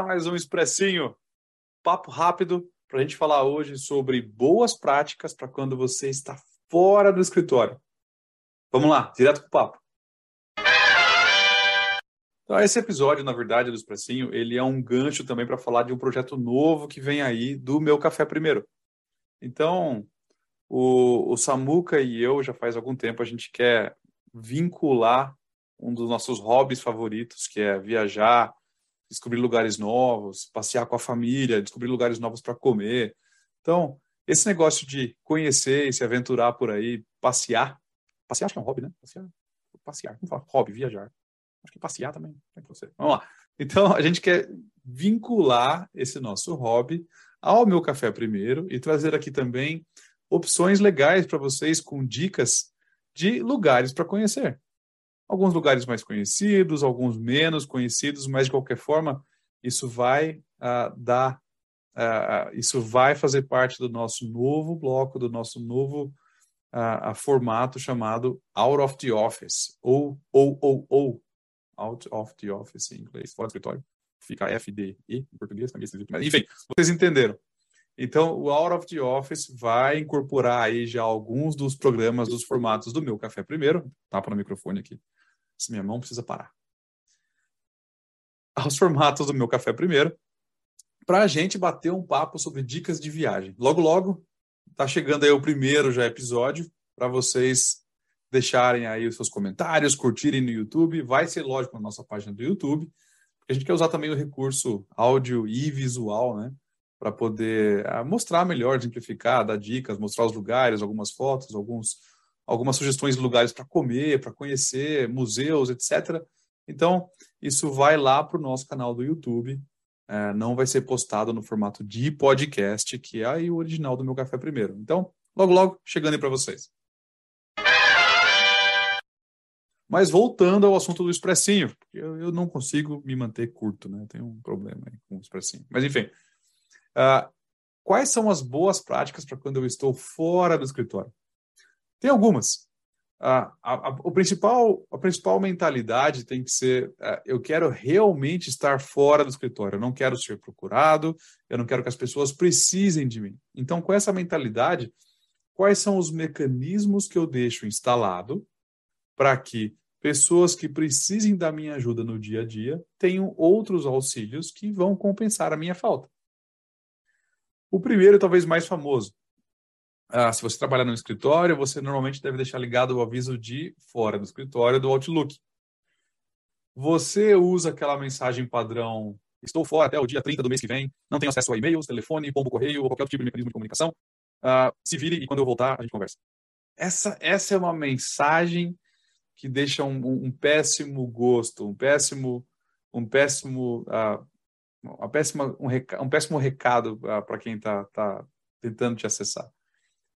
A mais um Expressinho. Papo rápido para a gente falar hoje sobre boas práticas para quando você está fora do escritório. Vamos lá, direto para o papo. Então, esse episódio, na verdade, do Expressinho, ele é um gancho também para falar de um projeto novo que vem aí do Meu Café Primeiro. Então, o, o Samuca e eu, já faz algum tempo, a gente quer vincular um dos nossos hobbies favoritos, que é viajar, descobrir lugares novos, passear com a família, descobrir lugares novos para comer. Então, esse negócio de conhecer e se aventurar por aí, passear, passear acho que é um hobby, né? Passear, passear, não fala hobby, viajar. Acho que passear também para você. Vamos lá. Então, a gente quer vincular esse nosso hobby ao meu café primeiro e trazer aqui também opções legais para vocês com dicas de lugares para conhecer alguns lugares mais conhecidos, alguns menos conhecidos, mas de qualquer forma, isso vai uh, dar, uh, isso vai fazer parte do nosso novo bloco, do nosso novo uh, formato chamado Out of the Office, ou, ou, Out of the Office em inglês, fora do escritório, fica FDE em português, também mas enfim, vocês entenderam. Então, o Out of the Office vai incorporar aí já alguns dos programas, dos formatos do meu Café Primeiro, tapa no microfone aqui, se minha mão precisa parar. Aos formatos do meu café primeiro, para a gente bater um papo sobre dicas de viagem. Logo, logo, tá chegando aí o primeiro já episódio para vocês deixarem aí os seus comentários, curtirem no YouTube. Vai ser lógico na nossa página do YouTube, a gente quer usar também o recurso áudio e visual, né? Para poder ah, mostrar melhor, exemplificar, dar dicas, mostrar os lugares, algumas fotos, alguns algumas sugestões de lugares para comer, para conhecer, museus, etc. Então, isso vai lá para o nosso canal do YouTube. É, não vai ser postado no formato de podcast, que é aí o original do meu café primeiro. Então, logo, logo, chegando aí para vocês. Mas voltando ao assunto do expressinho, eu, eu não consigo me manter curto, né? Tem um problema aí com o expressinho. Mas enfim, uh, quais são as boas práticas para quando eu estou fora do escritório? Tem algumas. A, a, a, o principal, a principal mentalidade tem que ser: uh, eu quero realmente estar fora do escritório, eu não quero ser procurado, eu não quero que as pessoas precisem de mim. Então, com essa mentalidade, quais são os mecanismos que eu deixo instalado para que pessoas que precisem da minha ajuda no dia a dia tenham outros auxílios que vão compensar a minha falta? O primeiro, talvez mais famoso, ah, se você trabalhar no escritório, você normalmente deve deixar ligado o aviso de fora do escritório do Outlook. Você usa aquela mensagem padrão: estou fora até o dia 30 do mês que vem, não tenho acesso a e-mails, telefone, pombo correio ou qualquer outro tipo de mecanismo de comunicação. Ah, se vire e quando eu voltar, a gente conversa. Essa, essa é uma mensagem que deixa um, um, péssimo gosto, um péssimo, um péssimo, uh, uma péssima, um, reca, um péssimo recado uh, para quem está tá tentando te acessar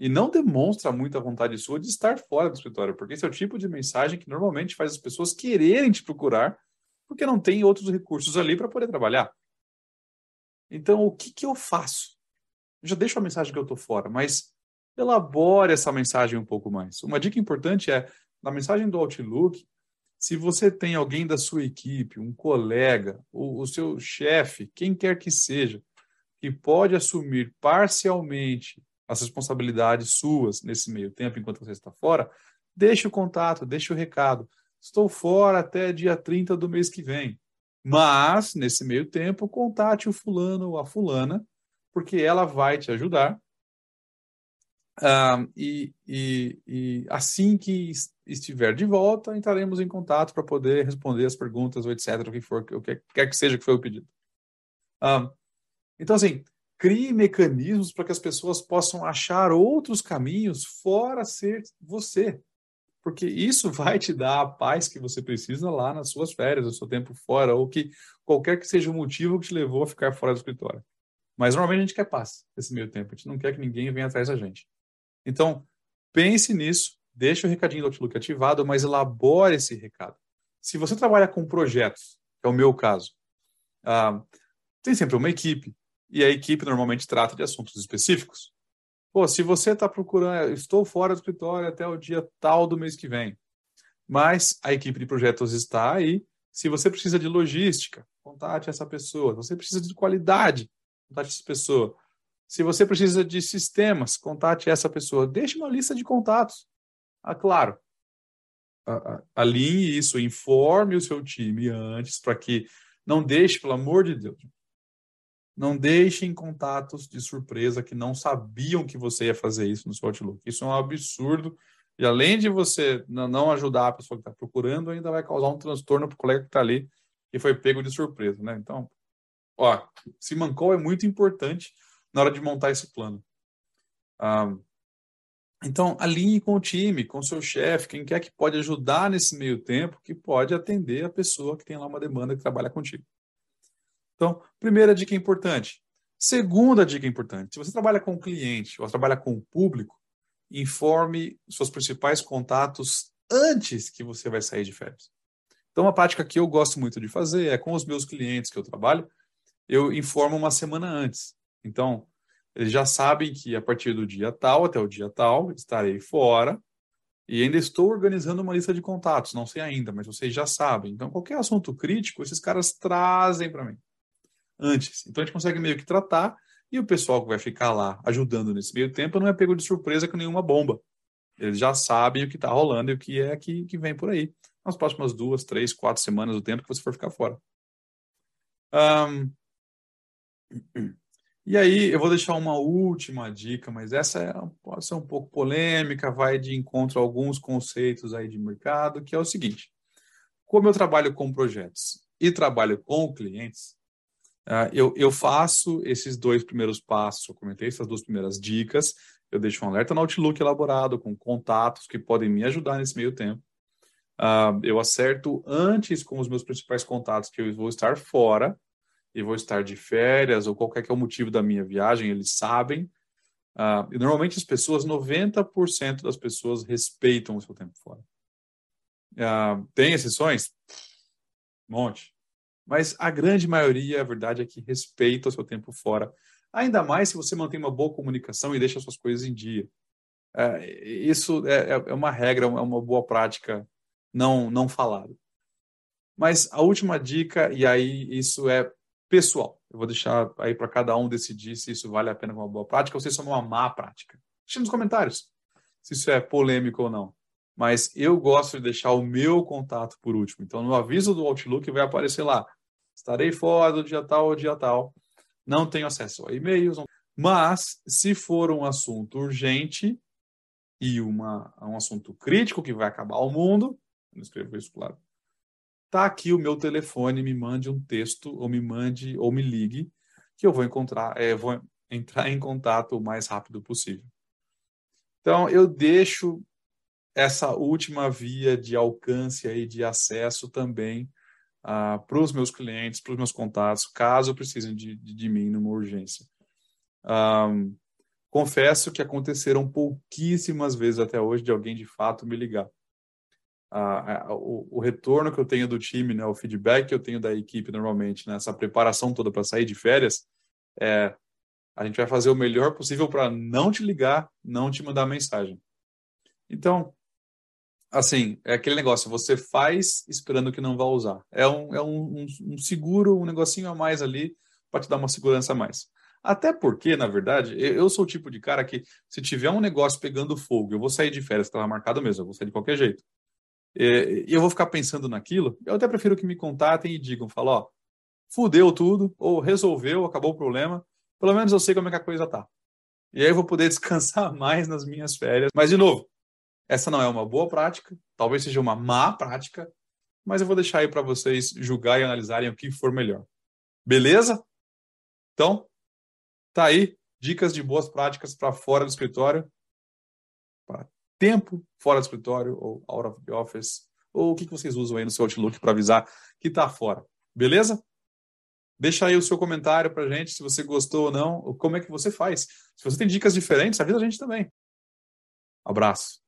e não demonstra muita vontade sua de estar fora do escritório, porque esse é o tipo de mensagem que normalmente faz as pessoas quererem te procurar, porque não tem outros recursos ali para poder trabalhar. Então, o que, que eu faço? Eu já deixo a mensagem que eu estou fora, mas elabore essa mensagem um pouco mais. Uma dica importante é, na mensagem do Outlook, se você tem alguém da sua equipe, um colega, o, o seu chefe, quem quer que seja, que pode assumir parcialmente as responsabilidades suas nesse meio tempo, enquanto você está fora, deixe o contato, deixe o recado. Estou fora até dia 30 do mês que vem. Mas, nesse meio tempo, contate o fulano ou a fulana, porque ela vai te ajudar. Ah, e, e, e, assim que estiver de volta, entraremos em contato para poder responder as perguntas ou etc., o que for, o que quer que seja que foi o pedido. Ah, então, assim, crie mecanismos para que as pessoas possam achar outros caminhos fora ser você. Porque isso vai te dar a paz que você precisa lá nas suas férias, no seu tempo fora, ou que qualquer que seja o motivo que te levou a ficar fora do escritório. Mas normalmente a gente quer paz nesse meio tempo, a gente não quer que ninguém venha atrás da gente. Então, pense nisso, deixe o recadinho do Outlook ativado, mas elabore esse recado. Se você trabalha com projetos, que é o meu caso, ah, tem sempre uma equipe, e a equipe normalmente trata de assuntos específicos. Pô, se você está procurando, estou fora do escritório até o dia tal do mês que vem, mas a equipe de projetos está aí Se você precisa de logística, contate essa pessoa. Se você precisa de qualidade, contate essa pessoa. Se você precisa de sistemas, contate essa pessoa. Deixe uma lista de contatos. Ah, claro, alinhe isso, informe o seu time antes, para que não deixe, pelo amor de Deus, não deixem contatos de surpresa que não sabiam que você ia fazer isso no seu Outlook. Isso é um absurdo. E além de você não ajudar a pessoa que está procurando, ainda vai causar um transtorno para o colega que está ali e foi pego de surpresa, né? Então, ó, esse mancou é muito importante na hora de montar esse plano. Ah, então, alinhe com o time, com o seu chefe, quem quer que pode ajudar nesse meio tempo, que pode atender a pessoa que tem lá uma demanda que trabalha contigo. Então, primeira dica importante. Segunda dica importante: se você trabalha com cliente ou trabalha com público, informe seus principais contatos antes que você vai sair de férias. Então, uma prática que eu gosto muito de fazer é com os meus clientes que eu trabalho, eu informo uma semana antes. Então, eles já sabem que a partir do dia tal até o dia tal estarei fora e ainda estou organizando uma lista de contatos. Não sei ainda, mas vocês já sabem. Então, qualquer assunto crítico, esses caras trazem para mim antes. Então, a gente consegue meio que tratar e o pessoal que vai ficar lá ajudando nesse meio tempo não é pego de surpresa com nenhuma bomba. Eles já sabem o que está rolando e o que é que, que vem por aí. Nas próximas duas, três, quatro semanas, o tempo que você for ficar fora. Um... E aí, eu vou deixar uma última dica, mas essa é, pode ser um pouco polêmica, vai de encontro a alguns conceitos aí de mercado, que é o seguinte: como eu trabalho com projetos e trabalho com clientes, uh, eu, eu faço esses dois primeiros passos, eu comentei essas duas primeiras dicas, eu deixo um alerta no Outlook elaborado com contatos que podem me ajudar nesse meio tempo. Uh, eu acerto antes com os meus principais contatos que eu vou estar fora, e vou estar de férias, ou qualquer que é o motivo da minha viagem, eles sabem. Uh, e normalmente as pessoas, 90% das pessoas respeitam o seu tempo fora. Uh, tem exceções? Um monte. Mas a grande maioria, a verdade é que respeita o seu tempo fora. Ainda mais se você mantém uma boa comunicação e deixa suas coisas em dia. Uh, isso é, é, é uma regra, é uma boa prática não, não falada. Mas a última dica, e aí isso é pessoal. Eu vou deixar aí para cada um decidir se isso vale a pena como uma boa prática ou se isso é uma má prática. Deixe nos comentários se isso é polêmico ou não. Mas eu gosto de deixar o meu contato por último. Então, no aviso do Outlook vai aparecer lá: estarei fora do dia tal ou dia tal. Não tenho acesso a e-mails. Mas, se for um assunto urgente e uma, um assunto crítico que vai acabar o mundo, não escrevo isso, claro, tá aqui o meu telefone, me mande um texto, ou me mande, ou me ligue, que eu vou encontrar, é, vou entrar em contato o mais rápido possível. Então, eu deixo essa última via de alcance e de acesso também uh, para os meus clientes, para os meus contatos, caso precisem de, de, de mim numa urgência. Confesso que aconteceram pouquíssimas vezes até hoje de alguém de fato me ligar a, a, o, o, retorno que eu tenho do time, né, o feedback que eu tenho da equipe normalmente, né, preparação toda para sair de férias, é a gente vai fazer o melhor possível para não te ligar, não te mandar mensagem. Então, assim, é aquele negócio, você faz esperando que não vá usar. É um, é um, um, um seguro, um negocinho a mais ali para te dar uma segurança a mais. Até porque, na verdade, eu sou o tipo de cara que, se tiver um negócio pegando fogo, eu vou sair de férias, estava marcado mesmo, eu vou sair de qualquer jeito e eu vou ficar pensando naquilo, eu até prefiro que me contatem e digam, falam, ó, fudeu tudo, ou resolveu, acabou o problema, pelo menos eu sei como é que a coisa tá. E aí eu vou poder descansar mais nas minhas férias. Mas, de novo, essa não é uma boa prática, talvez seja uma má prática, mas eu vou deixar aí para vocês julgar e analisarem o que for melhor. Beleza? Então, tá aí dicas de boas práticas para fora do escritório, para tempo fora do escritório ou out of the office, ou o que vocês usam aí no seu Outlook para avisar que está fora. Beleza? Deixa aí o seu comentário para gente, se você gostou ou não, ou como é que você faz. Se você tem dicas diferentes, avisa a gente também. Abraço.